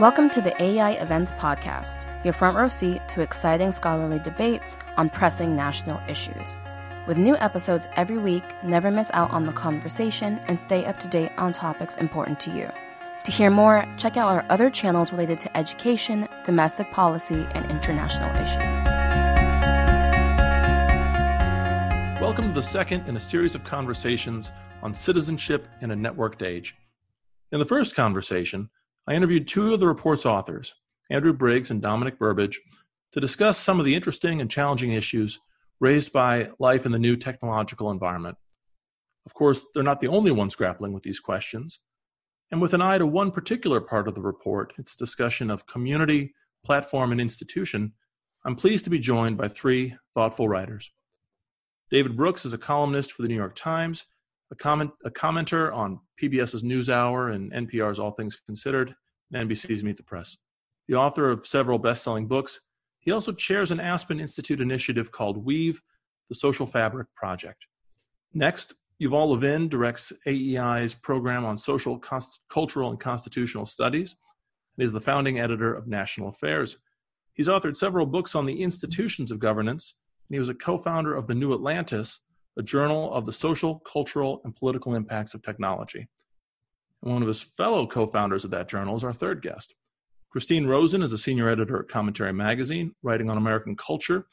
Welcome to the AEI Events Podcast, your front row seat to exciting scholarly debates on pressing national issues. With new episodes every week, never miss out on the conversation and stay up to date on topics important to you. To hear more, check out our other channels related to education, domestic policy, and international issues. Welcome to the second in a series of conversations on citizenship in a networked age. In the first conversation, I interviewed two of the report's authors, Andrew Briggs and Dominic Burbidge, to discuss some of the interesting and challenging issues raised by life in the new technological environment. Of course, they're not the only ones grappling with these questions. And with an eye to one particular part of the report, its discussion of community, platform, and institution, I'm pleased to be joined by three thoughtful writers. David Brooks is a columnist for the New York Times a, comment, a commenter on PBS's NewsHour and NPR's All Things Considered, and NBC's Meet the Press. The author of several best selling books, he also chairs an Aspen Institute initiative called Weave, the Social Fabric Project. Next, Yuval Levin directs AEI's program on social, const- cultural, and constitutional studies, and is the founding editor of National Affairs. He's authored several books on the institutions of governance, and he was a co founder of the New Atlantis, a journal of the social, cultural, and political impacts of technology. And one of his fellow co founders of that journal is our third guest. Christine Rosen is a senior editor at Commentary Magazine, writing on American culture,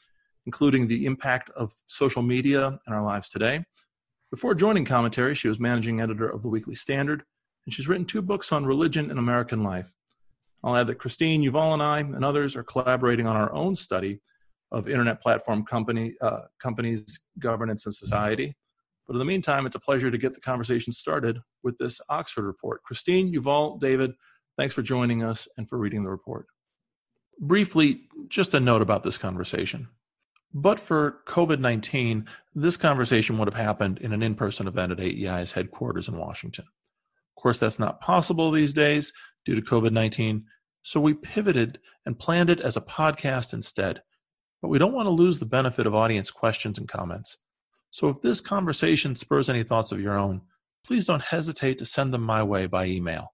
including the impact of social media in our lives today. Before joining Commentary, she was managing editor of the Weekly Standard, and she's written two books on religion and American life. I'll add that Christine, Yuval, and I, and others are collaborating on our own study of internet platform company uh, companies, governance, and society. But in the meantime, it's a pleasure to get the conversation started with this Oxford report. Christine, Yuval, David, thanks for joining us and for reading the report. Briefly, just a note about this conversation. But for COVID 19, this conversation would have happened in an in person event at AEI's headquarters in Washington. Of course, that's not possible these days due to COVID 19, so we pivoted and planned it as a podcast instead but we don't want to lose the benefit of audience questions and comments. So if this conversation spurs any thoughts of your own, please don't hesitate to send them my way by email.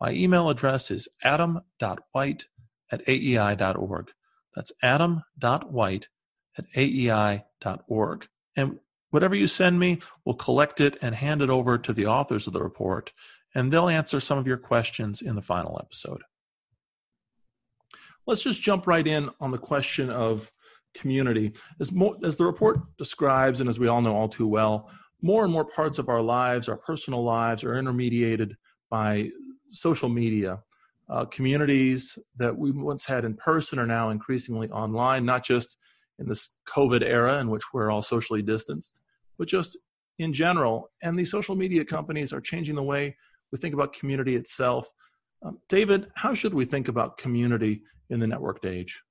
My email address is adam.white at aei.org. That's adam.white at aei.org. And whatever you send me, we'll collect it and hand it over to the authors of the report, and they'll answer some of your questions in the final episode. Let's just jump right in on the question of community. As, more, as the report describes, and as we all know all too well, more and more parts of our lives, our personal lives, are intermediated by social media. Uh, communities that we once had in person are now increasingly online, not just in this COVID era in which we're all socially distanced, but just in general. And these social media companies are changing the way we think about community itself. Um, David, how should we think about community in the networked age?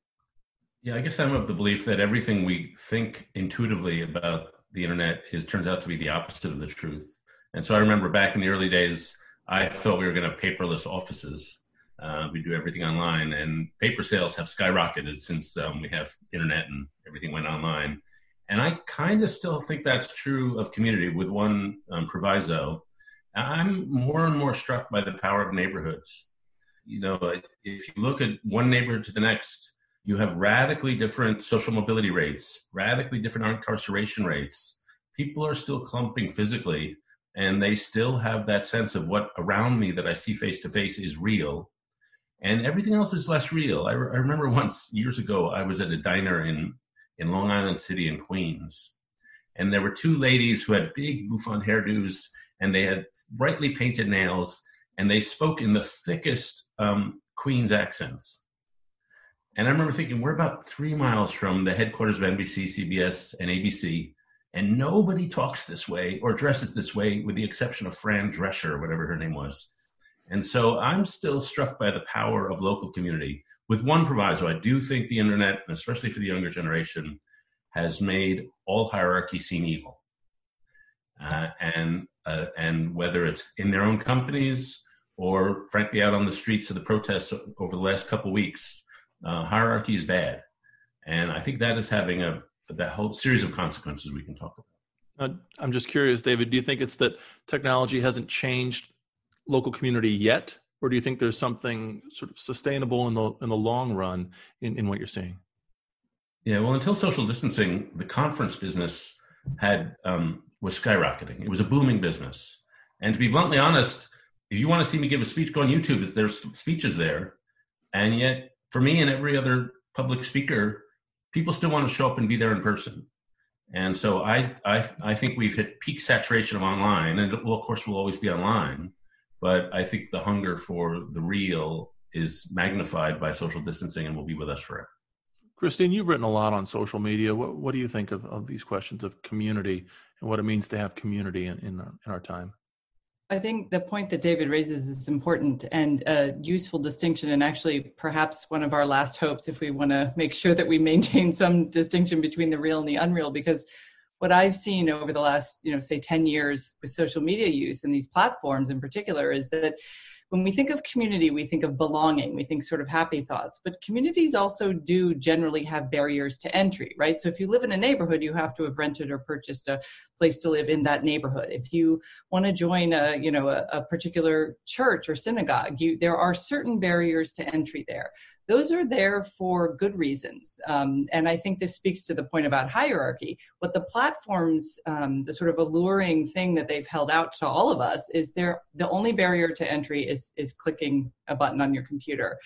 Yeah, I guess I'm of the belief that everything we think intuitively about the internet is turns out to be the opposite of the truth. And so I remember back in the early days, I thought we were going to have paperless offices. Uh, we do everything online, and paper sales have skyrocketed since um, we have internet and everything went online. And I kind of still think that's true of community, with one um, proviso. I'm more and more struck by the power of neighborhoods. You know, if you look at one neighborhood to the next, you have radically different social mobility rates, radically different incarceration rates. People are still clumping physically, and they still have that sense of what around me that I see face to face is real. And everything else is less real. I, re- I remember once years ago, I was at a diner in, in Long Island City in Queens, and there were two ladies who had big bouffant hairdos and they had brightly painted nails, and they spoke in the thickest um, Queens accents and I remember thinking, we're about three miles from the headquarters of NBC, CBS, and ABC, and nobody talks this way or dresses this way, with the exception of Fran Drescher, whatever her name was. And so I'm still struck by the power of local community. With one proviso, I do think the internet, especially for the younger generation, has made all hierarchy seem evil. Uh, and uh, and whether it's in their own companies or frankly out on the streets of the protests over the last couple weeks, uh, hierarchy is bad, and I think that is having a that whole series of consequences we can talk about. Uh, I'm just curious, David. Do you think it's that technology hasn't changed local community yet, or do you think there's something sort of sustainable in the in the long run in, in what you're seeing? Yeah, well, until social distancing, the conference business had um, was skyrocketing. It was a booming business, and to be bluntly honest, if you want to see me give a speech, go on YouTube. There's speeches there, and yet for me and every other public speaker, people still want to show up and be there in person. And so I, I, I think we've hit peak saturation of online, and well, of course, we'll always be online. But I think the hunger for the real is magnified by social distancing and will be with us forever. Christine, you've written a lot on social media. What, what do you think of, of these questions of community and what it means to have community in, in, our, in our time? I think the point that David raises is important and a useful distinction, and actually perhaps one of our last hopes if we want to make sure that we maintain some distinction between the real and the unreal. Because what I've seen over the last, you know, say 10 years with social media use and these platforms in particular is that when we think of community, we think of belonging, we think sort of happy thoughts, but communities also do generally have barriers to entry, right? So if you live in a neighborhood, you have to have rented or purchased a place to live in that neighborhood. If you want to join a, you know, a, a particular church or synagogue, you, there are certain barriers to entry there those are there for good reasons. Um, and I think this speaks to the point about hierarchy. What the platforms, um, the sort of alluring thing that they've held out to all of us is there the only barrier to entry is is clicking a button on your computer.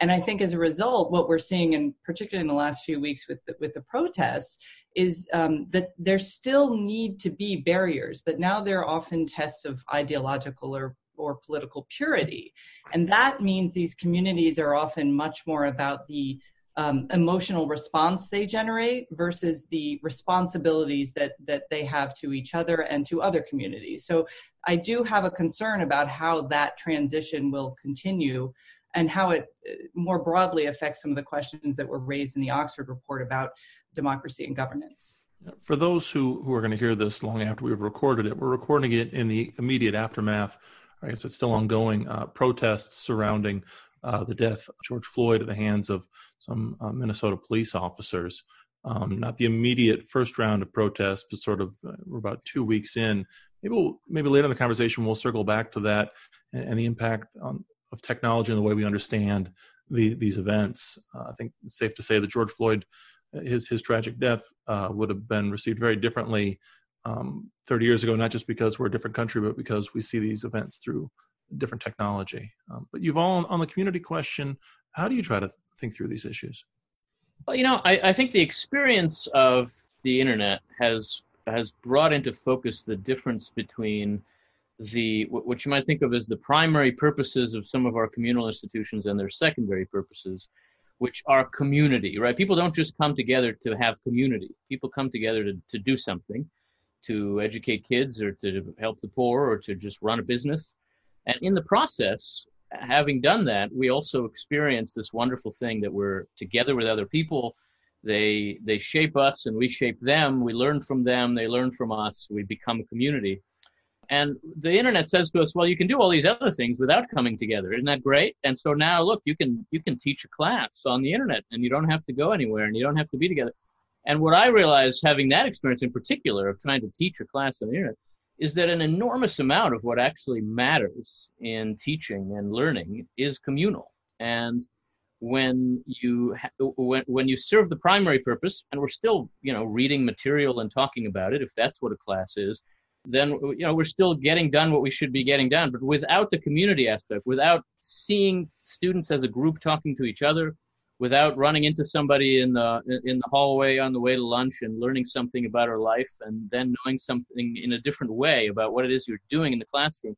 And I think as a result, what we're seeing, and particularly in the last few weeks with the, with the protests, is um, that there still need to be barriers, but now they're often tests of ideological or or political purity. And that means these communities are often much more about the um, emotional response they generate versus the responsibilities that that they have to each other and to other communities. So I do have a concern about how that transition will continue and how it uh, more broadly affects some of the questions that were raised in the Oxford report about democracy and governance. For those who, who are going to hear this long after we've recorded it, we're recording it in the immediate aftermath I guess it's still ongoing uh, protests surrounding uh, the death of George Floyd at the hands of some uh, Minnesota police officers. Um, not the immediate first round of protests, but sort of uh, we're about two weeks in. Maybe we'll, maybe later in the conversation we'll circle back to that and, and the impact on, of technology and the way we understand the, these events. Uh, I think it's safe to say that George Floyd, his his tragic death, uh, would have been received very differently um, 30 years ago, not just because we're a different country, but because we see these events through different technology. Um, but Yuval on the community question, how do you try to think through these issues? Well, you know, I, I think the experience of the internet has has brought into focus the difference between the what you might think of as the primary purposes of some of our communal institutions and their secondary purposes which are community right people don't just come together to have community people come together to, to do something to educate kids or to help the poor or to just run a business. And in the process, having done that, we also experience this wonderful thing that we're together with other people. They they shape us and we shape them. We learn from them. They learn from us. We become a community. And the internet says to us, well, you can do all these other things without coming together. Isn't that great? And so now look, you can you can teach a class on the internet and you don't have to go anywhere and you don't have to be together. And what I realized having that experience in particular of trying to teach a class on the internet is that an enormous amount of what actually matters in teaching and learning is communal. And when you when when you serve the primary purpose, and we're still you know reading material and talking about it, if that's what a class is, then you know we're still getting done what we should be getting done. But without the community aspect, without seeing students as a group talking to each other, without running into somebody in the in the hallway on the way to lunch and learning something about our life and then knowing something in a different way about what it is you're doing in the classroom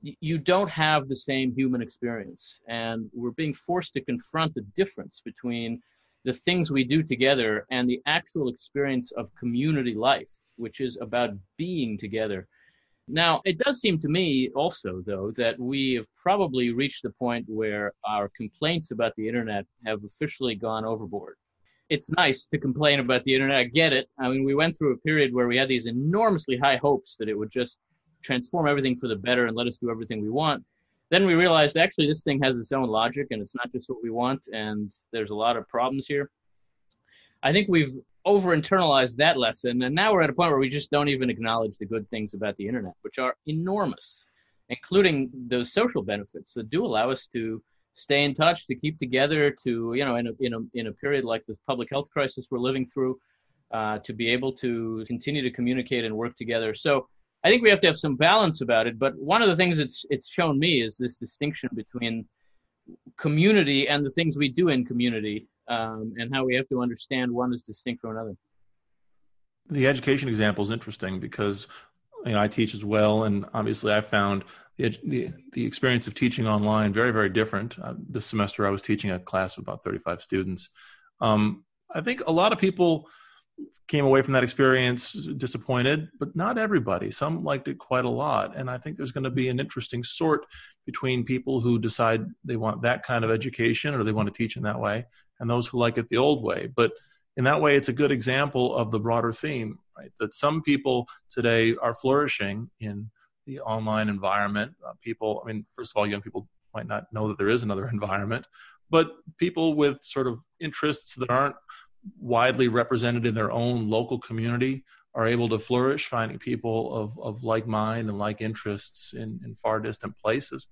you don't have the same human experience. And we're being forced to confront the difference between the things we do together and the actual experience of community life which is about being together now, it does seem to me also, though, that we have probably reached the point where our complaints about the internet have officially gone overboard. It's nice to complain about the internet. I get it. I mean, we went through a period where we had these enormously high hopes that it would just transform everything for the better and let us do everything we want. Then we realized actually this thing has its own logic and it's not just what we want, and there's a lot of problems here. I think we've over internalized that lesson. And now we're at a point where we just don't even acknowledge the good things about the internet, which are enormous. including those social benefits that do allow us to stay in touch, to keep together, to you know, in a in a in a period like the public health crisis we're living through, uh, to be able to continue to communicate and work together. So I think we have to have some balance about it. But one of the things it's it's shown me is this distinction between community and the things we do in community, um, and how we have to understand one is distinct from another. The education example is interesting because you know I teach as well, and obviously I found the the, the experience of teaching online very very different. Uh, this semester I was teaching a class of about 35 students. Um, I think a lot of people came away from that experience disappointed, but not everybody. Some liked it quite a lot. And I think there's going to be an interesting sort between people who decide they want that kind of education or they want to teach in that way and those who like it the old way. But in that way, it's a good example of the broader theme, right? That some people today are flourishing in the online environment. Uh, people, I mean, first of all, young people might not know that there is another environment, but people with sort of interests that aren't widely represented in their own local community are able to flourish, finding people of, of like mind and like interests in, in far distant places.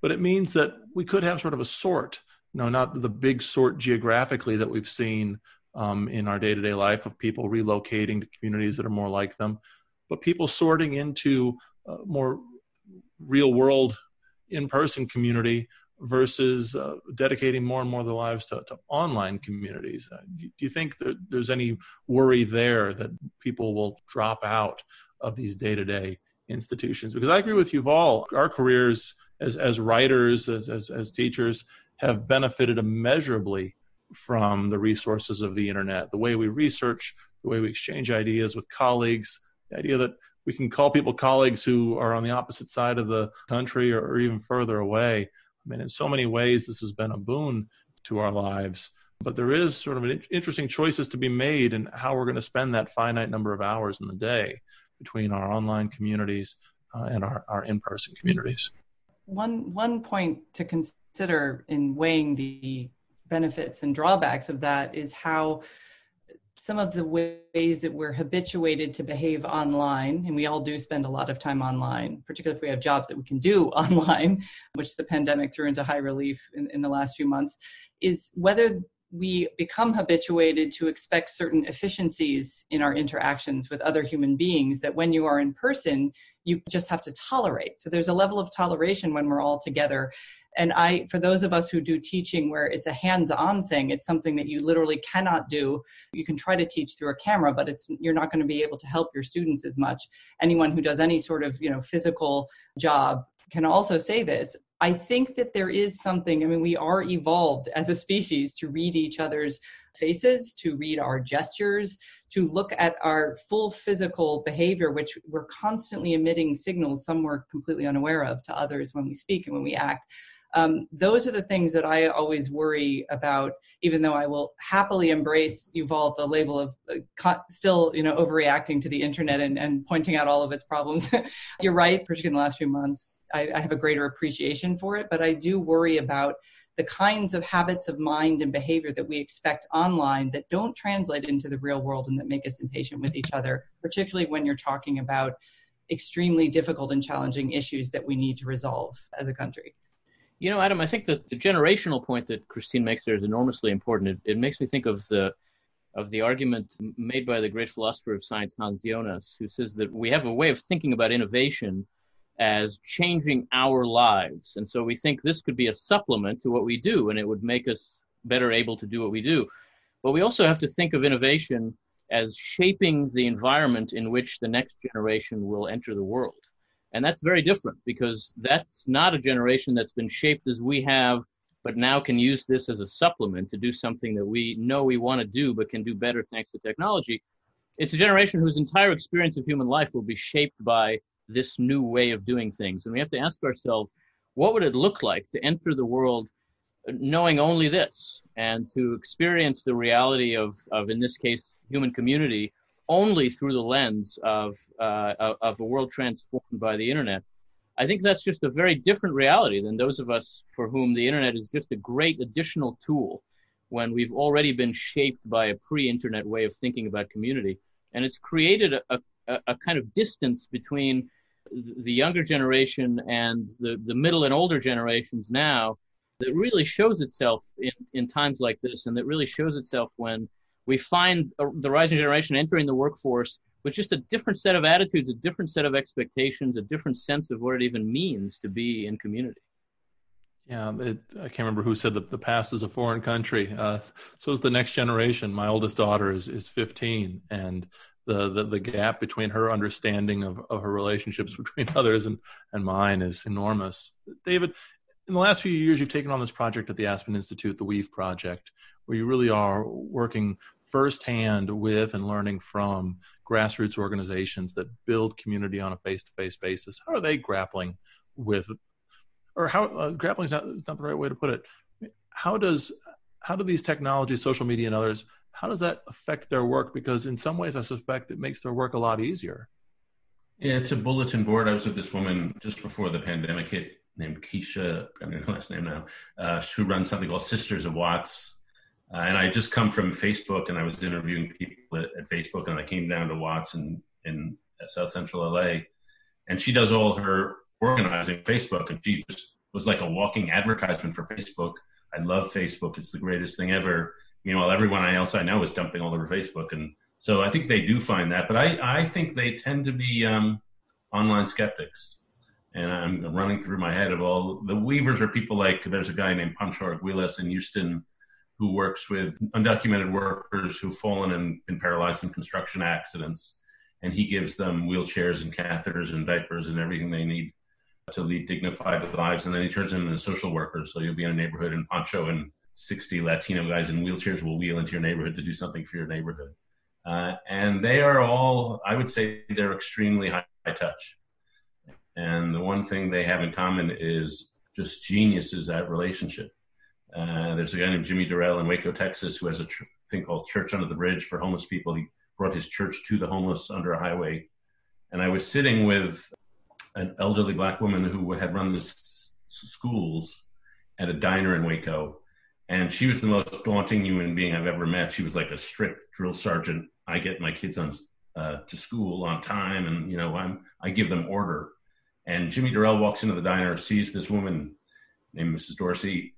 But it means that we could have sort of a sort, you know, not the big sort geographically that we've seen um, in our day to day life of people relocating to communities that are more like them, but people sorting into more real world in person community versus uh, dedicating more and more of their lives to, to online communities. Uh, do, you think that there's any worry there that people will drop out of these day to day institutions? Because I agree with you all our careers as, as writers, as, as, as teachers, have benefited immeasurably from the resources of the internet, the way we research, the way we exchange ideas with colleagues, the idea that we can call people colleagues who are on the opposite side of the country or, or even further away. I mean, in so many ways, this has been a boon to our lives. But there is sort of an interesting choices to be made in how we're going to spend that finite number of hours in the day between our online communities uh, and our, our in-person communities. One one point to consider in weighing the benefits and drawbacks of that is how some of the ways that we're habituated to behave online, and we all do spend a lot of time online, particularly if we have jobs that we can do online, which the pandemic threw into high relief in, in the last few months, is whether we become habituated to expect certain efficiencies in our interactions with other human beings that when you are in person, you just have to tolerate. So there's a level of toleration when we're all together. And i for those of us who do teaching where it's a hands-on thing it's something that you literally cannot do. You can try to teach through a camera but it's you're not going to be able to help your students as much. Anyone who does any sort of you know physical job can also say this i think that there is something i mean we are evolved as a species to read each other's faces, to read our gestures, to look at our full physical behavior, which we're constantly emitting signals some we're completely unaware of to others when we speak and when we act um, those are the things that I always worry about. Even though I will happily embrace Yuval the label of uh, still, you know, overreacting to the internet and, and pointing out all of its problems. You're right, particularly in the last few months, I, I have a greater appreciation for it. But I do worry about the kinds of habits of mind and behavior that we expect online that don't translate into the real world and that make us impatient with each other, particularly when you're talking about extremely difficult and challenging issues that we need to resolve as a country. You know, Adam, I think that the generational point that Christine makes there is enormously important. It, it makes me think of the of the argument made by the great philosopher of science Hans Jonas, who says that we have a way of thinking about innovation as changing our lives, and so we think this could be a supplement to what we do, and it would make us better able to do what we do. But we also have to think of innovation as shaping the environment in which the next generation will enter the world. And that's very different because that's not a generation that's been shaped as we have, but now can use this as a supplement to do something that we know we want to do, but can do better thanks to technology. It's a generation whose entire experience of human life will be shaped by this new way of doing things. And we have to ask ourselves, what would it look like to enter the world knowing only this and to experience the reality of, of in this case, human community only through the lens of, uh, of a world transformed by the internet. I think that's just a very different reality than those of us for whom the internet is just a great additional tool when we've already been shaped by a pre internet way of thinking about community. And it's created a, a, a, kind of distance between the younger generation and the, the middle and older generations now that really shows itself in, in times like this and that really shows itself when we find the rising generation entering the workforce with just a different set of attitudes a different set of expectations a different sense of what it even means to be in community yeah, it, I can't remember who said that the past is a foreign country. Uh, so is the next generation. My oldest daughter is is 15, and the, the, the gap between her understanding of, of her relationships between others and, and mine is enormous. David, in the last few years, you've taken on this project at the Aspen Institute, the Weave Project, where you really are working firsthand with and learning from grassroots organizations that build community on a face-to-face basis. How are they grappling with, or how uh, grappling is not, not the right way to put it. How does how do these technologies, social media, and others how does that affect their work? Because in some ways, I suspect it makes their work a lot easier. Yeah, it's a bulletin board. I was with this woman just before the pandemic hit named Keisha, I mean, her last name now, uh, who runs something called Sisters of Watts. Uh, and I just come from Facebook and I was interviewing people at, at Facebook and I came down to Watson in, South Central LA. And she does all her organizing Facebook and she just was like a walking advertisement for Facebook. I love Facebook. It's the greatest thing ever meanwhile everyone else I know is dumping all over Facebook, and so I think they do find that. But I I think they tend to be um, online skeptics, and I'm running through my head of all the weavers are people like there's a guy named Pancho Arguelles in Houston who works with undocumented workers who've fallen and been paralyzed in construction accidents, and he gives them wheelchairs and catheters and diapers and everything they need to lead dignified lives. And then he turns them into social workers. So you'll be in a neighborhood in Pancho and 60 Latino guys in wheelchairs will wheel into your neighborhood to do something for your neighborhood. Uh, and they are all, I would say, they're extremely high, high touch. And the one thing they have in common is just geniuses at relationship. Uh, there's a guy named Jimmy Dorrell in Waco, Texas, who has a tr- thing called Church Under the Bridge for homeless people. He brought his church to the homeless under a highway. And I was sitting with an elderly black woman who had run this schools at a diner in Waco and she was the most daunting human being I've ever met. She was like a strict drill sergeant. I get my kids on uh, to school on time, and you know I'm I give them order. And Jimmy Dorrell walks into the diner, sees this woman named Mrs. Dorsey,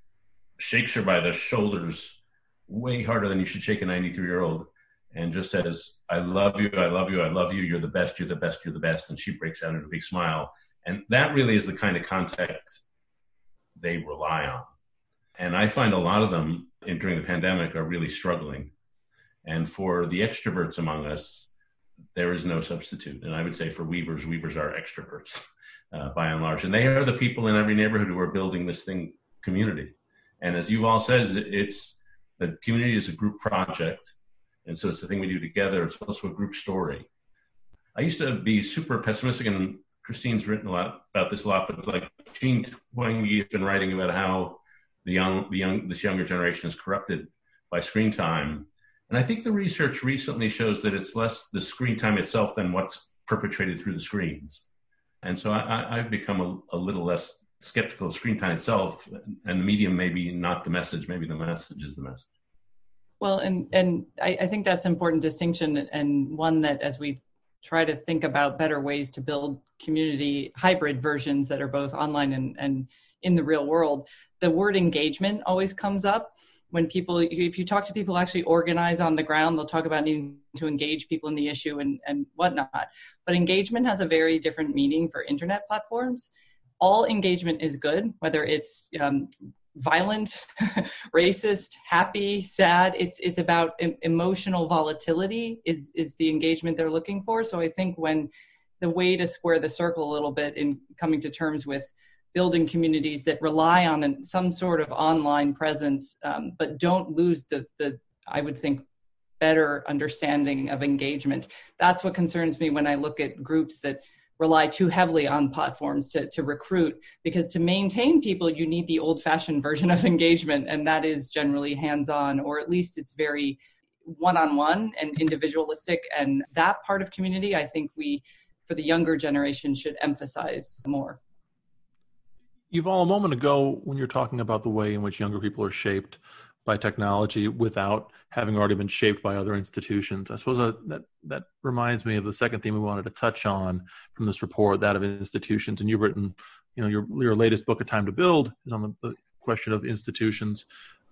shakes her by the shoulders way harder than you should shake a 93 year old, and just says, "I love you, I love you, I love you. You're the best, you're the best, you're the best." And she breaks out into a big smile. And that really is the kind of contact they rely on and I find a lot of them in, during the pandemic are really struggling. And for the extroverts among us, there is no substitute. And I would say for weavers, weavers are extroverts uh, by and large. And they are the people in every neighborhood who are building this thing community. And as Yuval says, it's the community is a group project. And so it's the thing we do together. It's also a group story. I used to be super pessimistic, and Christine's written a lot about this a lot, but like Jean Twenge has been writing about how the young, the young, this younger generation is corrupted by screen time. And I think the research recently shows that it's less the screen time itself than what's perpetrated through the screens. And so I, have become a, a, little less skeptical of screen time itself, and the medium maybe not the message, maybe the message is the message. Well, and and I, I think that's an important distinction, and one that as we try to think about better ways to build community hybrid versions that are both online and, and in the real world the word engagement always comes up. When people if you talk to people actually organize on the ground they'll talk about needing to engage people in the issue and, and whatnot. But engagement has a very different meaning for internet platforms all engagement is good whether it's um, violent racist happy sad it's it's about emotional volatility is is the engagement they're looking for so i think when the way to square the circle a little bit in coming to terms with building communities that rely on an, some sort of online presence, um, but don't lose the, the, I would think, better understanding of engagement. That's what concerns me when I look at groups that rely too heavily on platforms to, to recruit, because to maintain people, you need the old fashioned version of engagement, and that is generally hands on, or at least it's very one on one and individualistic. And that part of community, I think we, for the younger generation, should emphasize more. Yuval, a moment ago, when you're talking about the way in which younger people are shaped by technology without having already been shaped by other institutions. I suppose uh, that that reminds me of the second theme we wanted to touch on from this report, that of institutions. And you've written, you know, your your latest book, "A Time to Build," is on the, the question of institutions.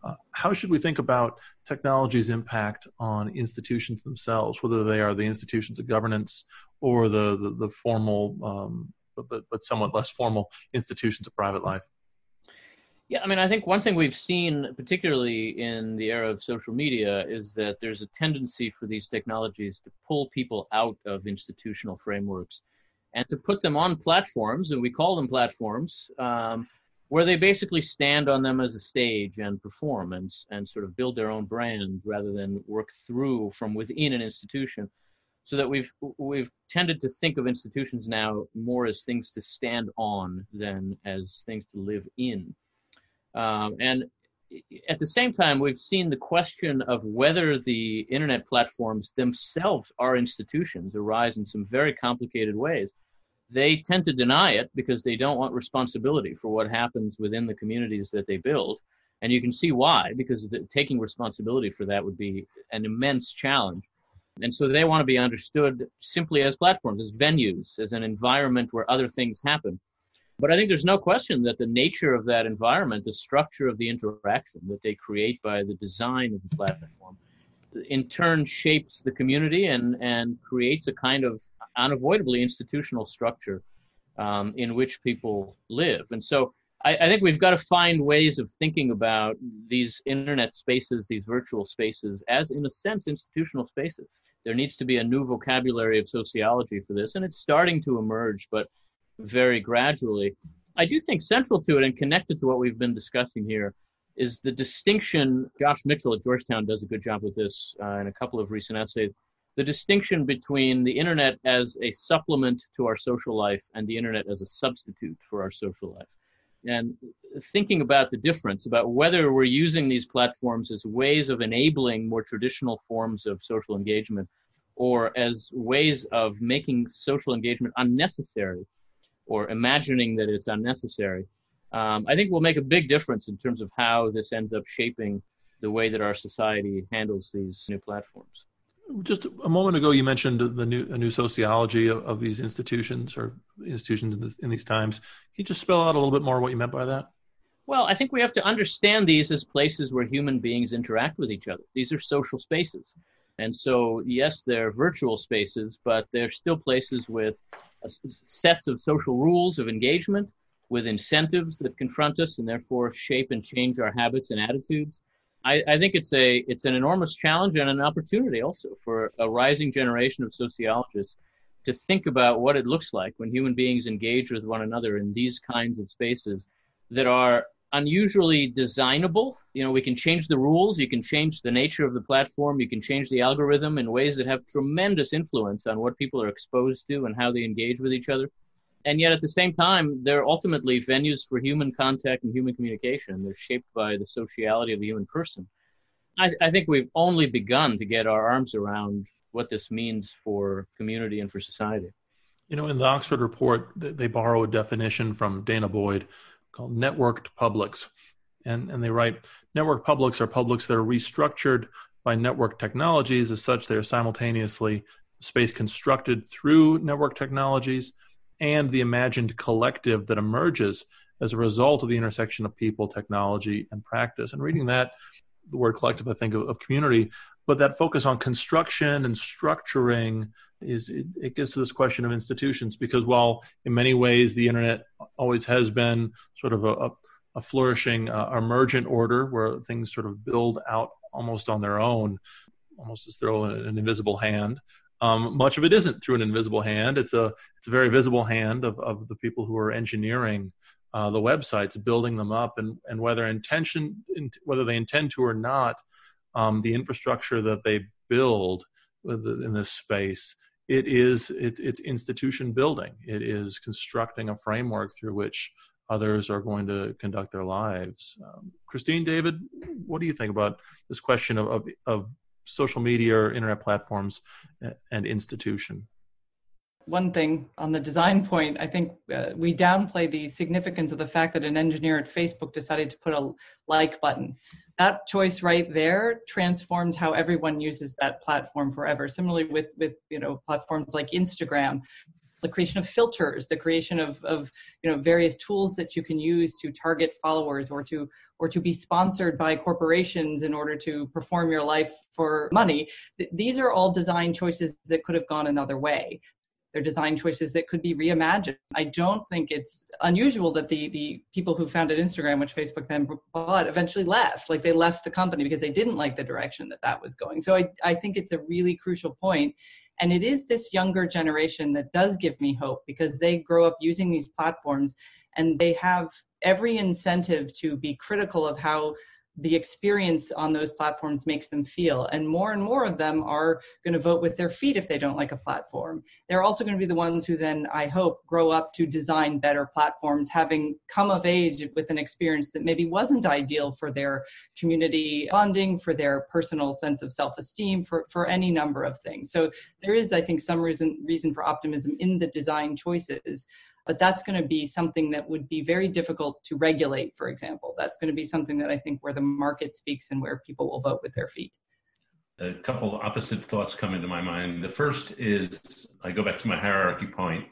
Uh, how should we think about technology's impact on institutions themselves, whether they are the institutions of governance or the the, the formal, um, but but somewhat less formal institutions of private life? Yeah, I mean, I think one thing we've seen, particularly in the era of social media, is that there's a tendency for these technologies to pull people out of institutional frameworks and to put them on platforms, and we call them platforms, um, where they basically stand on them as a stage and perform and, and sort of build their own brand rather than work through from within an institution. So that we've we've tended to think of institutions now more as things to stand on than as things to live in. Um, and at the same time, we've seen the question of whether the internet platforms themselves are institutions arise in some very complicated ways. They tend to deny it because they don't want responsibility for what happens within the communities that they build. And you can see why, because the, taking responsibility for that would be an immense challenge. And so they want to be understood simply as platforms, as venues, as an environment where other things happen. But I think there's no question that the nature of that environment, the structure of the interaction that they create by the design of the platform, in turn shapes the community and, and creates a kind of unavoidably institutional structure um, in which people live. And so I, I, think we've got to find ways of thinking about these internet spaces, these virtual spaces, as in a sense institutional spaces. There needs to be a new vocabulary of sociology for this, and it's starting to emerge, but very gradually. I do think central to it and connected to what we've been discussing here is the distinction. Josh Mitchell at Georgetown does a good job with this uh, in a couple of recent essays. The distinction between the internet as a supplement to our social life and the internet as a substitute for our social life. And thinking about the difference, about whether we're using these platforms as ways of enabling more traditional forms of social engagement or as ways of making social engagement unnecessary or imagining that it's unnecessary, um, I think will make a big difference in terms of how this ends up shaping the way that our society handles these new platforms. Just a moment ago, you mentioned the new a new sociology of, of these institutions or institutions in, this, in these times. Can you just spell out a little bit more what you meant by that? Well, I think we have to understand these as places where human beings interact with each other. These are social spaces. And so, yes, they're virtual spaces, but they're still places with sets of social rules of engagement, with incentives that confront us and therefore shape and change our habits and attitudes. I, I think it's a it's an enormous challenge and an opportunity also for a rising generation of sociologists to think about what it looks like when human beings engage with one another in these kinds of spaces that are unusually designable. You know, we can change the rules, you can change the nature of the platform, you can change the algorithm in ways that have tremendous influence on what people are exposed to and how they engage with each other. And yet, at the same time, they're ultimately venues for human contact and human communication. They're shaped by the sociality of the human person. I, I think we've only begun to get our arms around what this means for community and for society. You know, in the Oxford report, they borrow a definition from Dana Boyd called networked publics. And, and they write network publics are publics that are restructured by network technologies. As such, they are simultaneously space constructed through network technologies and the imagined collective that emerges as a result of the intersection of people, technology, and practice. And reading that, the word collective, I think, of, of community, but that focus on construction and structuring is it, it, gets to this question of institutions because while in many ways the internet always has been sort of a, a, a flourishing uh, emergent order where things sort of build out almost on their own almost as though an invisible hand um, much of it isn't through an invisible hand. It's a it's a very visible hand of, of the people who are engineering uh, the websites building them up and and whether intention whether they intend to or not um, the infrastructure that they build in this space it is it, it's institution building. It is constructing a framework through which others are going to conduct their lives. Um, christine david what do you think about this question of, of, of social media or internet platforms and institution one thing on the design point, I think uh, we downplay the significance of the fact that an engineer at Facebook decided to put a like button. That choice right there transformed how everyone uses that platform forever. Similarly, with with you know platforms like Instagram, the creation of filters, the creation of, of you know various tools that you can use to target followers or to or to be sponsored by corporations in order to perform your life for money. These are all design choices that could have gone another way. They're design choices that could be reimagined. I don't think it's unusual that the the people who founded Instagram, which Facebook then bought, eventually left. Like they left the company because they didn't like the direction that that was going. So I I think it's a really crucial point and it is this younger generation that does give me hope because they grow up using these platforms and they have every incentive to be critical of how the experience on those platforms makes them feel. And more and more of them are going to vote with their feet if they don't like a platform. They're also going to be the ones who then, I hope, grow up to design better platforms, having come of age with an experience that maybe wasn't ideal for their community bonding, for their personal sense of self esteem, for, for any number of things. So there is, I think, some reason, reason for optimism in the design choices but that's going to be something that would be very difficult to regulate for example. That's going to be something that i think where the market speaks and where people will vote with their feet. A couple opposite thoughts come into my mind. The first is i go back to my hierarchy point.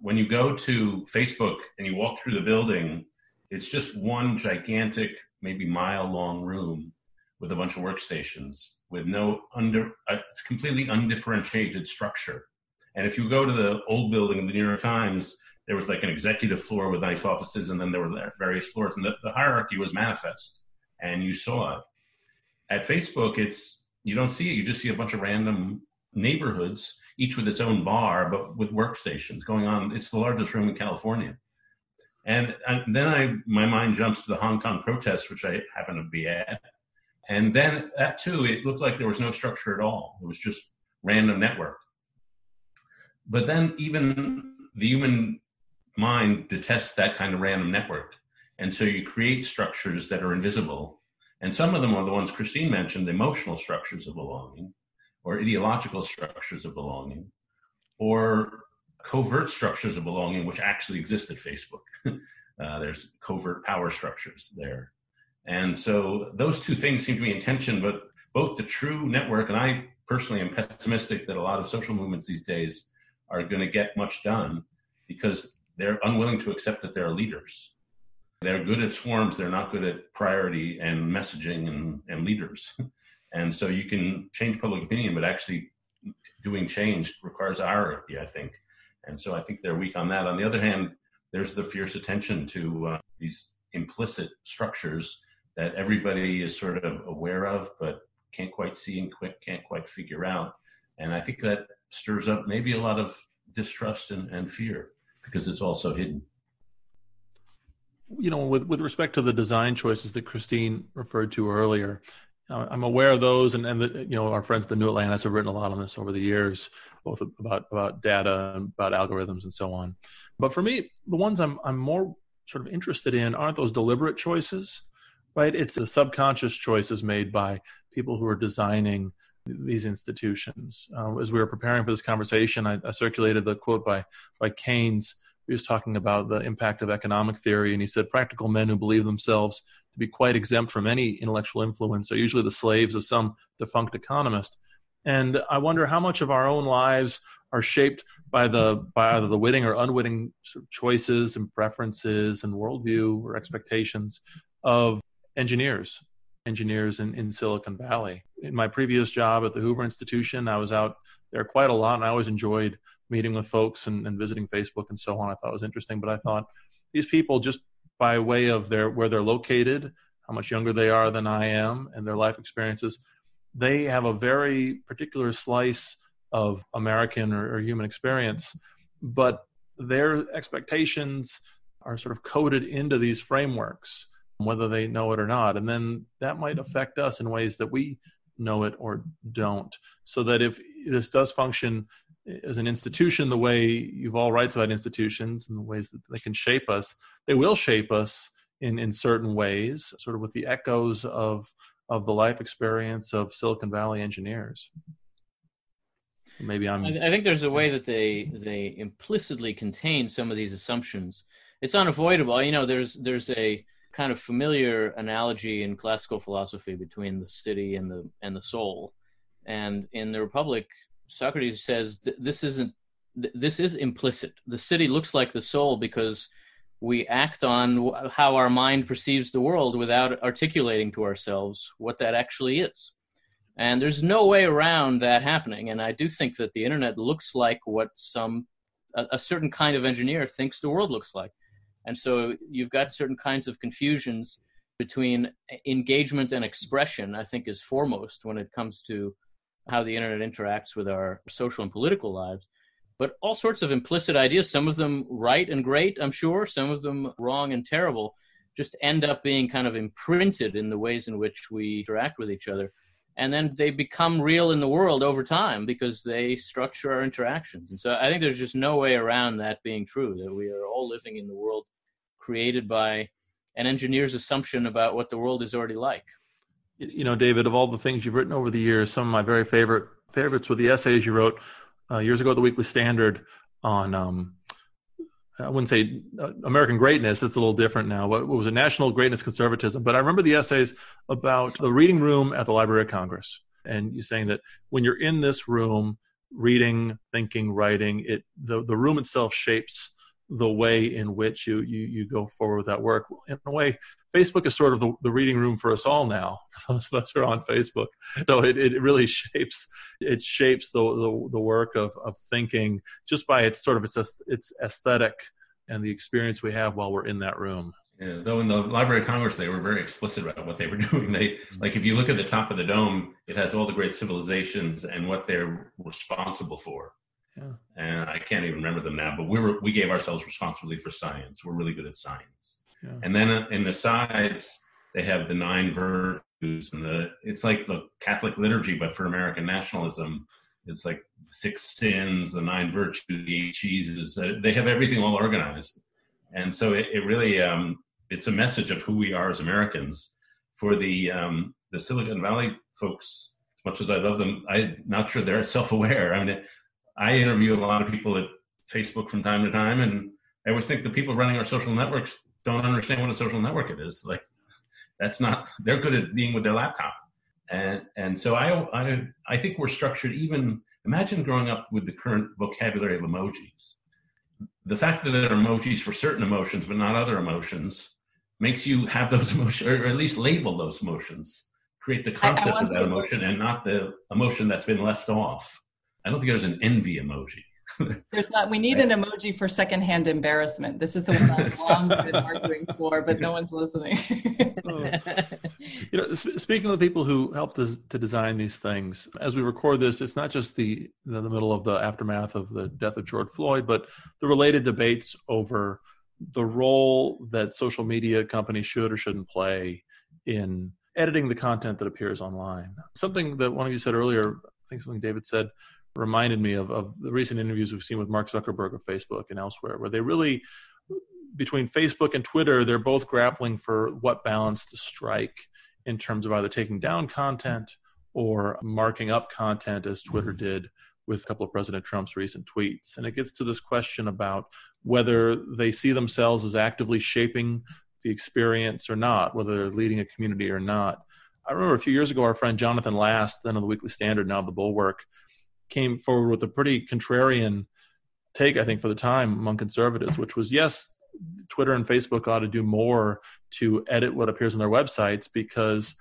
When you go to facebook and you walk through the building it's just one gigantic maybe mile long room with a bunch of workstations with no under uh, it's completely undifferentiated structure. And if you go to the old building of the new york times there was like an executive floor with nice offices, and then there were various floors, and the, the hierarchy was manifest, and you saw it. At Facebook, it's you don't see it; you just see a bunch of random neighborhoods, each with its own bar, but with workstations going on. It's the largest room in California. And, and then I, my mind jumps to the Hong Kong protests, which I happen to be at. And then that too, it looked like there was no structure at all. It was just random network. But then even the human mind detests that kind of random network. And so you create structures that are invisible. And some of them are the ones Christine mentioned emotional structures of belonging, or ideological structures of belonging, or covert structures of belonging, which actually exist at Facebook. uh, there's covert power structures there. And so those two things seem to be in tension, but both the true network, and I personally am pessimistic that a lot of social movements these days are going to get much done because they're unwilling to accept that they're leaders. They're good at swarms, they're not good at priority and messaging and, and leaders. and so you can change public opinion, but actually doing change requires hierarchy, I think. And so I think they're weak on that. On the other hand, there's the fierce attention to uh, these implicit structures that everybody is sort of aware of, but can't quite see and can't quite figure out. And I think that stirs up maybe a lot of distrust and, and fear because it's also hidden. You know, with with respect to the design choices that Christine referred to earlier, uh, I'm aware of those, and and the, you know our friends at the New Atlantis have written a lot on this over the years, both about about data and about algorithms and so on. But for me, the ones I'm I'm more sort of interested in aren't those deliberate choices, right? It's the subconscious choices made by people who are designing these institutions. Uh, as we were preparing for this conversation, I, I, circulated the quote by by Keynes. He was talking about the impact of economic theory, and he said, "Practical men who believe themselves to be quite exempt from any intellectual influence are usually the slaves of some defunct economist." And I wonder how much of our own lives are shaped by the by either the witting or unwitting sort of choices and preferences and worldview or expectations of engineers engineers in, in Silicon Valley. In my previous job at the Hoover Institution, I was out there quite a lot and I always enjoyed meeting with folks and, and visiting Facebook and so on. I thought it was interesting, but I thought these people just by way of their where they're located, how much younger they are than I am, and their life experiences, they have a very particular slice of American or, or human experience, but their expectations are sort of coded into these frameworks whether they know it or not. And then that might mm-hmm. affect us in ways that we know it or don't. So that if this does function as an institution, the way you've all writes about institutions and the ways that they can shape us, they will shape us in, in certain ways, sort of with the echoes of of the life experience of Silicon Valley engineers. Maybe I'm. I, I think there's a way that they they implicitly contain some of these assumptions. It's unavoidable. You know, there's there's a kind of familiar analogy in classical philosophy between the city and the and the soul. And in the Republic, Socrates says this isn't this is implicit. The city looks like the soul because we act on how our mind perceives the world without articulating to ourselves what that actually is. And there's no way around that happening. And I do think that the internet looks like what some a, a certain kind of engineer thinks the world looks like. And so you've got certain kinds of confusions between engagement and expression, I think is foremost when it comes to how the internet interacts with our social and political lives. But all sorts of implicit ideas, some of them right and great, I'm sure, some of them wrong and terrible, just end up being kind of imprinted in the ways in which we interact with each other and then they become real in the world over time because they structure our interactions. And so I think there's just no way around that being true that we are all living in the world created by an engineer's assumption about what the world is already like. You know, David, of all the things you've written over the years, some of my very favorite favorites were the essays you wrote uh, years ago at the Weekly Standard on um, I wouldn't say uh, American greatness. It's a little different now. What, was it? National greatness conservatism. But I remember the essays about the reading room at the Library of Congress, and you saying that when you're in this room, reading, thinking, writing, it the the room itself shapes the way in which you you you go forward with that work. In a way, Facebook is sort of the, the reading room for us all now. For those of us who are on Facebook, so it, it really shapes it shapes the, the, the work of of thinking just by its sort of its its aesthetic and the experience we have while we're in that room. Yeah, though in the Library of Congress they were very explicit about what they were doing. They mm-hmm. like if you look at the top of the dome, it has all the great civilizations and what they're responsible for. Yeah. And I can't even remember them now, but we were we gave ourselves responsibility for science. We're really good at science. Yeah. And then in the sides, they have the nine virtues, and the it's like the Catholic liturgy, but for American nationalism. It's like six sins, the nine virtues, the eight cheeses. Uh, they have everything all organized, and so it, it really um, it's a message of who we are as Americans. For the um, the Silicon Valley folks, as much as I love them, I'm not sure they're self-aware. I mean, I interview a lot of people at Facebook from time to time, and I always think the people running our social networks don't understand what a social network it is. Like that's not they're good at being with their laptop. And and so I I I think we're structured even imagine growing up with the current vocabulary of emojis. The fact that there are emojis for certain emotions but not other emotions makes you have those emotions or at least label those emotions, create the concept of that emotion and not the emotion that's been left off. I don't think there's an envy emoji. There's not. We need an emoji for secondhand embarrassment. This is the one I've long been arguing for, but no one's listening. oh. You know, speaking of the people who helped us to design these things, as we record this, it's not just the, the the middle of the aftermath of the death of George Floyd, but the related debates over the role that social media companies should or shouldn't play in editing the content that appears online. Something that one of you said earlier, I think something David said reminded me of, of the recent interviews we've seen with Mark Zuckerberg of Facebook and elsewhere, where they really, between Facebook and Twitter, they're both grappling for what balance to strike in terms of either taking down content or marking up content as Twitter mm-hmm. did with a couple of President Trump's recent tweets. And it gets to this question about whether they see themselves as actively shaping the experience or not, whether they're leading a community or not. I remember a few years ago, our friend Jonathan Last, then of the Weekly Standard, now of the Bulwark, came forward with a pretty contrarian take, I think, for the time among conservatives, which was yes, Twitter and Facebook ought to do more to edit what appears on their websites because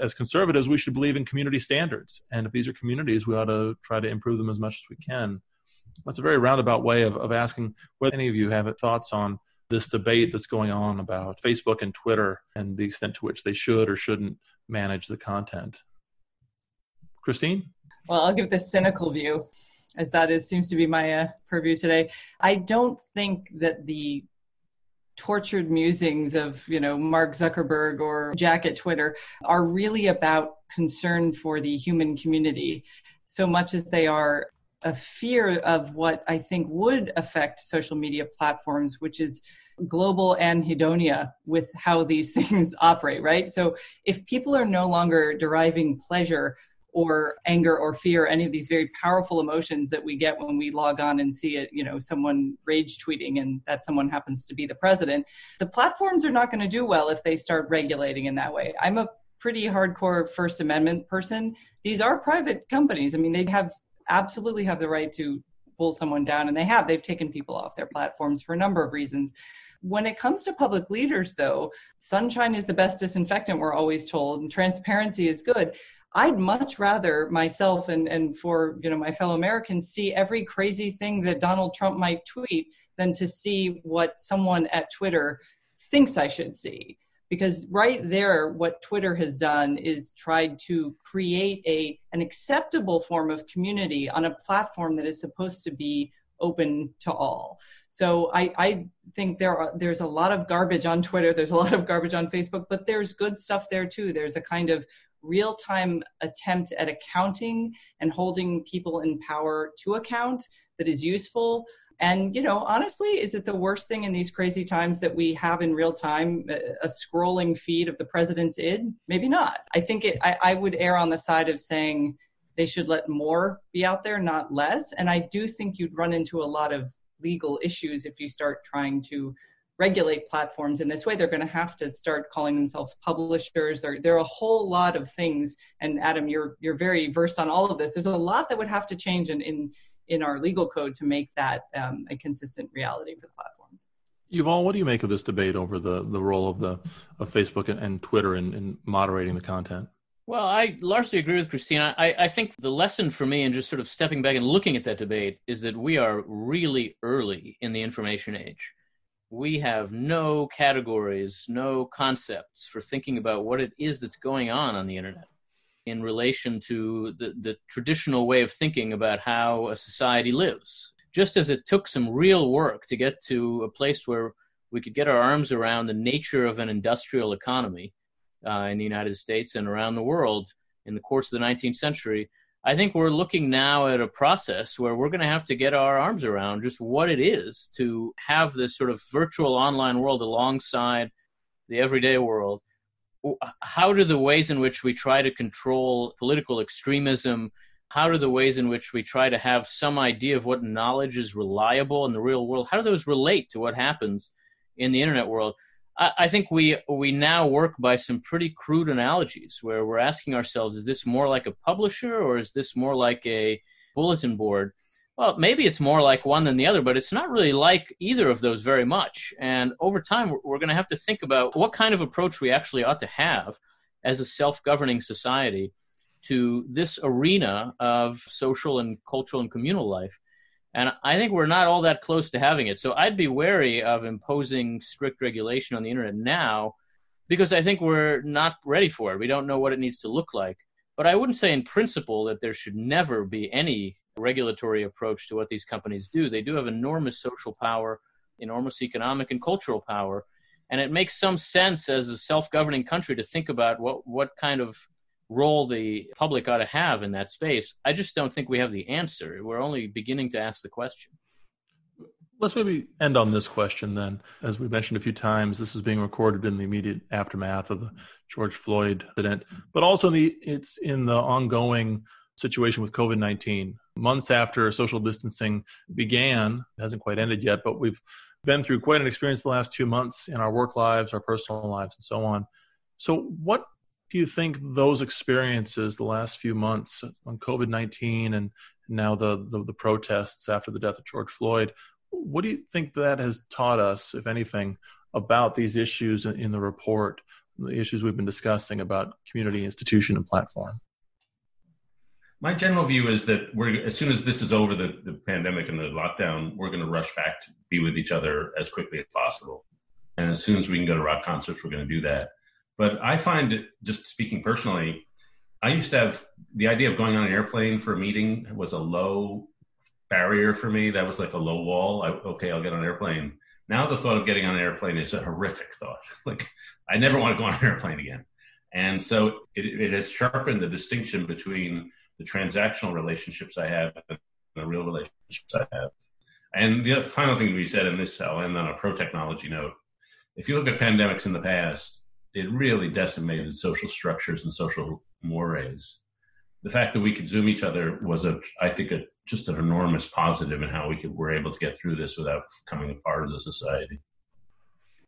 as conservatives, we should believe in community standards. And if these are communities, we ought to try to improve them as much as we can. That's a very roundabout way of, of asking whether any of you have thoughts on this debate that's going on about Facebook and Twitter and the extent to which they should or shouldn't manage the content. Christine? Well, I'll give the cynical view, as that is seems to be my uh, purview today. I don't think that the tortured musings of you know Mark Zuckerberg or Jack at Twitter are really about concern for the human community, so much as they are a fear of what I think would affect social media platforms, which is global anhedonia with how these things operate, right? So if people are no longer deriving pleasure or anger or fear any of these very powerful emotions that we get when we log on and see it you know someone rage tweeting and that someone happens to be the president the platforms are not going to do well if they start regulating in that way. I'm a pretty hardcore first amendment person. These are private companies. I mean they have absolutely have the right to pull someone down and they have. They've taken people off their platforms for a number of reasons. When it comes to public leaders though sunshine is the best disinfectant we're always told and transparency is good I'd much rather myself and, and for you know my fellow Americans see every crazy thing that Donald Trump might tweet than to see what someone at Twitter thinks I should see. Because right there, what Twitter has done is tried to create a an acceptable form of community on a platform that is supposed to be open to all. So I, I think there are there's a lot of garbage on Twitter, there's a lot of garbage on Facebook, but there's good stuff there too. There's a kind of real time attempt at accounting and holding people in power to account that is useful. And, you know, honestly, is it the worst thing in these crazy times that we have in real time a, scrolling feed of the president's id? Maybe not. I think it, I, I would err on the side of saying they should let more be out there, not less. And I do think you'd run into a lot of legal issues if you start trying to regulate platforms in this way. They're going to have to start calling themselves publishers. There, there are a whole lot of things. And Adam, you're you're very versed on all of this. There's a lot that would have to change in in, in our legal code to make that um, a consistent reality for the platforms. Yuval, what do you make of this debate over the the role of the of Facebook and, and Twitter in, in moderating the content? Well, I largely agree with Christina. I, I, think the lesson for me in just sort of stepping back and looking at that debate is that we are really early in the information age we have no categories, no concepts for thinking about what it is that's going on on the internet in relation to the, the traditional way of thinking about how a society lives. Just as it took some real work to get to a place where we could get our arms around the nature of an industrial economy uh, in the United States and around the world in the course of the 19th century, I think we're looking now at a process where we're going to have to get our arms around just what it is to have this sort of virtual online world alongside the everyday world. How do the ways in which we try to control political extremism, how do the ways in which we try to have some idea of what knowledge is reliable in the real world, how do those relate to what happens in the internet world? I, think we we now work by some pretty crude analogies where we're asking ourselves: Is this more like a publisher, or is this more like a bulletin board? Well, maybe it's more like one than the other, but it's not really like either of those very much. And over time, we're going to have to think about what kind of approach we actually ought to have as a self-governing society to this arena of social and cultural and communal life. And I think we're not all that close to having it. So I'd be wary of imposing strict regulation on the internet now because I think we're not ready for it. We don't know what it needs to look like. But I wouldn't say in principle that there should never be any regulatory approach to what these companies do. They do have enormous social power, enormous economic and cultural power. And it makes some sense as a self governing country to think about what, what kind of role the public ought to have in that space. I just don't think we have the answer. We're only beginning to ask the question. Let's maybe end on this question then. As we mentioned a few times, this is being recorded in the immediate aftermath of the George Floyd incident, but also in the, it's in the ongoing situation with COVID 19. Months after social distancing began, it hasn't quite ended yet, but we've been through quite an experience the last two months in our work lives, our personal lives, and so on. So, what do you think those experiences the last few months on COVID 19 and now the, the, the, protests after the death of George Floyd, what do you think that has taught us, if anything, about these issues in the report, the issues we've been discussing about community, institution, and platform? My general view is that we're as soon as this is over, the, the pandemic and the lockdown, we're going to rush back to be with each other as quickly as possible. And as soon as we can go to rock concerts, we're going to do that but I find it, just speaking personally, I used to have the idea of going on an airplane for a meeting was a low barrier for me. That was like a low wall. I, okay, I'll get on an airplane. Now the thought of getting on an airplane is a horrific thought. Like I never want to go on an airplane again. And so it, it has sharpened the distinction between the transactional relationships I have and the real relationships I have. And the final thing to be said in this, I'll end on a pro technology note. If you look at pandemics in the past, it really decimated social structures and social mores. the fact that we could Zoom each other was a, I think, a, just an enormous positive in how we could, were able to get through this without coming apart as a society.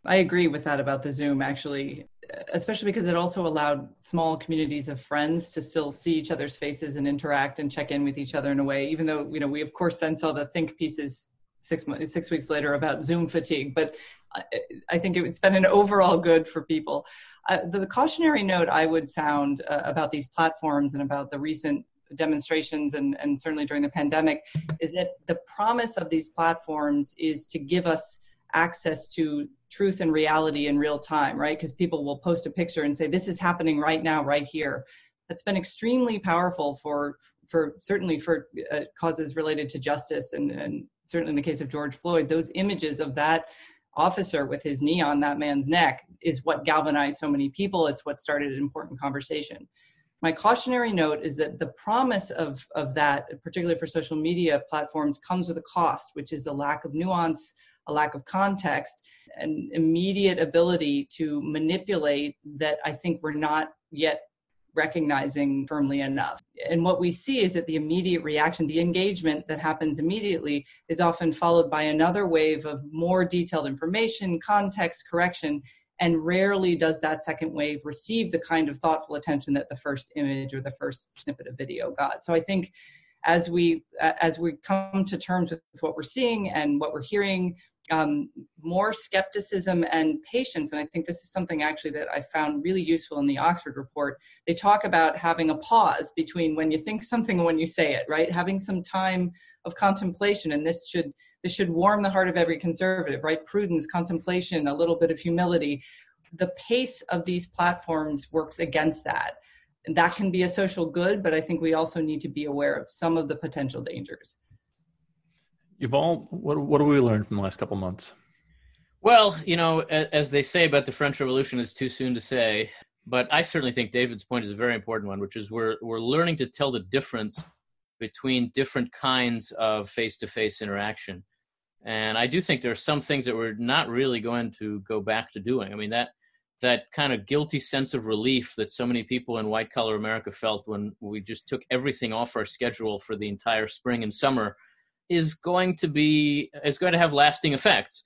I agree with that about the Zoom, actually, especially because it also allowed small communities of friends to still see each other's faces and interact and check in with each other in a way. Even though, you know, we of course then saw the think pieces six months, six weeks later about Zoom fatigue, but I, I think it's been an overall good for people. Uh, the cautionary note I would sound uh, about these platforms and about the recent demonstrations and, and certainly during the pandemic is that the promise of these platforms is to give us access to truth and reality in real time, right? Because people will post a picture and say, this is happening right now, right here. That's been extremely powerful for, for certainly for uh, causes related to justice and, and certainly in the case of George Floyd, those images of that officer with his knee on that man's neck is what galvanized so many people. It's what started an important conversation. My cautionary note is that the promise of, of that, particularly for social media platforms, comes with a cost, which is a lack of nuance, a lack of context, an immediate ability to manipulate that I think we're not yet recognizing firmly enough. And what we see is that the immediate reaction, the engagement that happens immediately, is often followed by another wave of more detailed information, context, correction. And rarely does that second wave receive the kind of thoughtful attention that the first image or the first snippet of video got. So I think as we as we come to terms with what we're seeing and what we're hearing um, more skepticism and patience. And I think this is something actually that I found really useful in the Oxford report. They talk about having a pause between when you think something and when you say it, right? Having some time of contemplation. And this should this should warm the heart of every conservative, right? Prudence, contemplation, a little bit of humility. The pace of these platforms works against that. And that can be a social good, but I think we also need to be aware of some of the potential dangers. Yuval, what what have we learned from the last couple months? Well, you know, as they say about the French Revolution, it's too soon to say. But I certainly think David's point is a very important one, which is we're we're learning to tell the difference between different kinds of face-to-face interaction. And I do think there are some things that we're not really going to go back to doing. I mean that that kind of guilty sense of relief that so many people in white collar America felt when we just took everything off our schedule for the entire spring and summer is going to be is going to have lasting effects.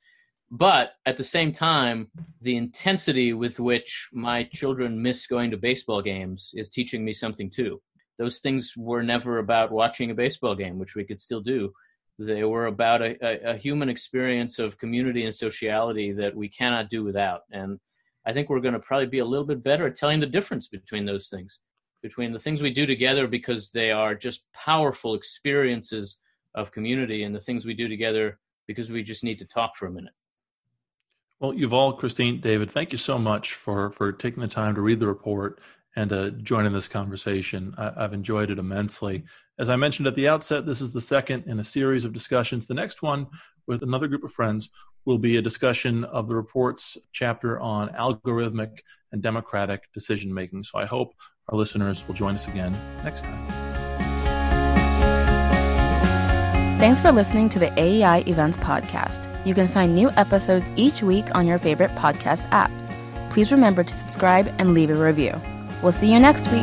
But at the same time the intensity with which my children miss going to baseball games is teaching me something too. Those things were never about watching a baseball game which we could still do. They were about a, a, a human experience of community and sociality that we cannot do without. And i think we're going to probably be a little bit better at telling the difference between those things between the things we do together because they are just powerful experiences of community and the things we do together because we just need to talk for a minute. Well, Yuval, Christine, David, thank you so much for for taking the time to read the report and uh, to join in this conversation. I, have enjoyed it immensely. As I mentioned at the outset, this is the second in a series of discussions. The next one, with another group of friends, will be a discussion of the report's chapter on algorithmic and democratic decision making. So I hope our listeners will join us again next time. Thanks for listening to the AEI Events Podcast. You can find new episodes each week on your favorite podcast apps. Please remember to subscribe and leave a review. We'll see you next week.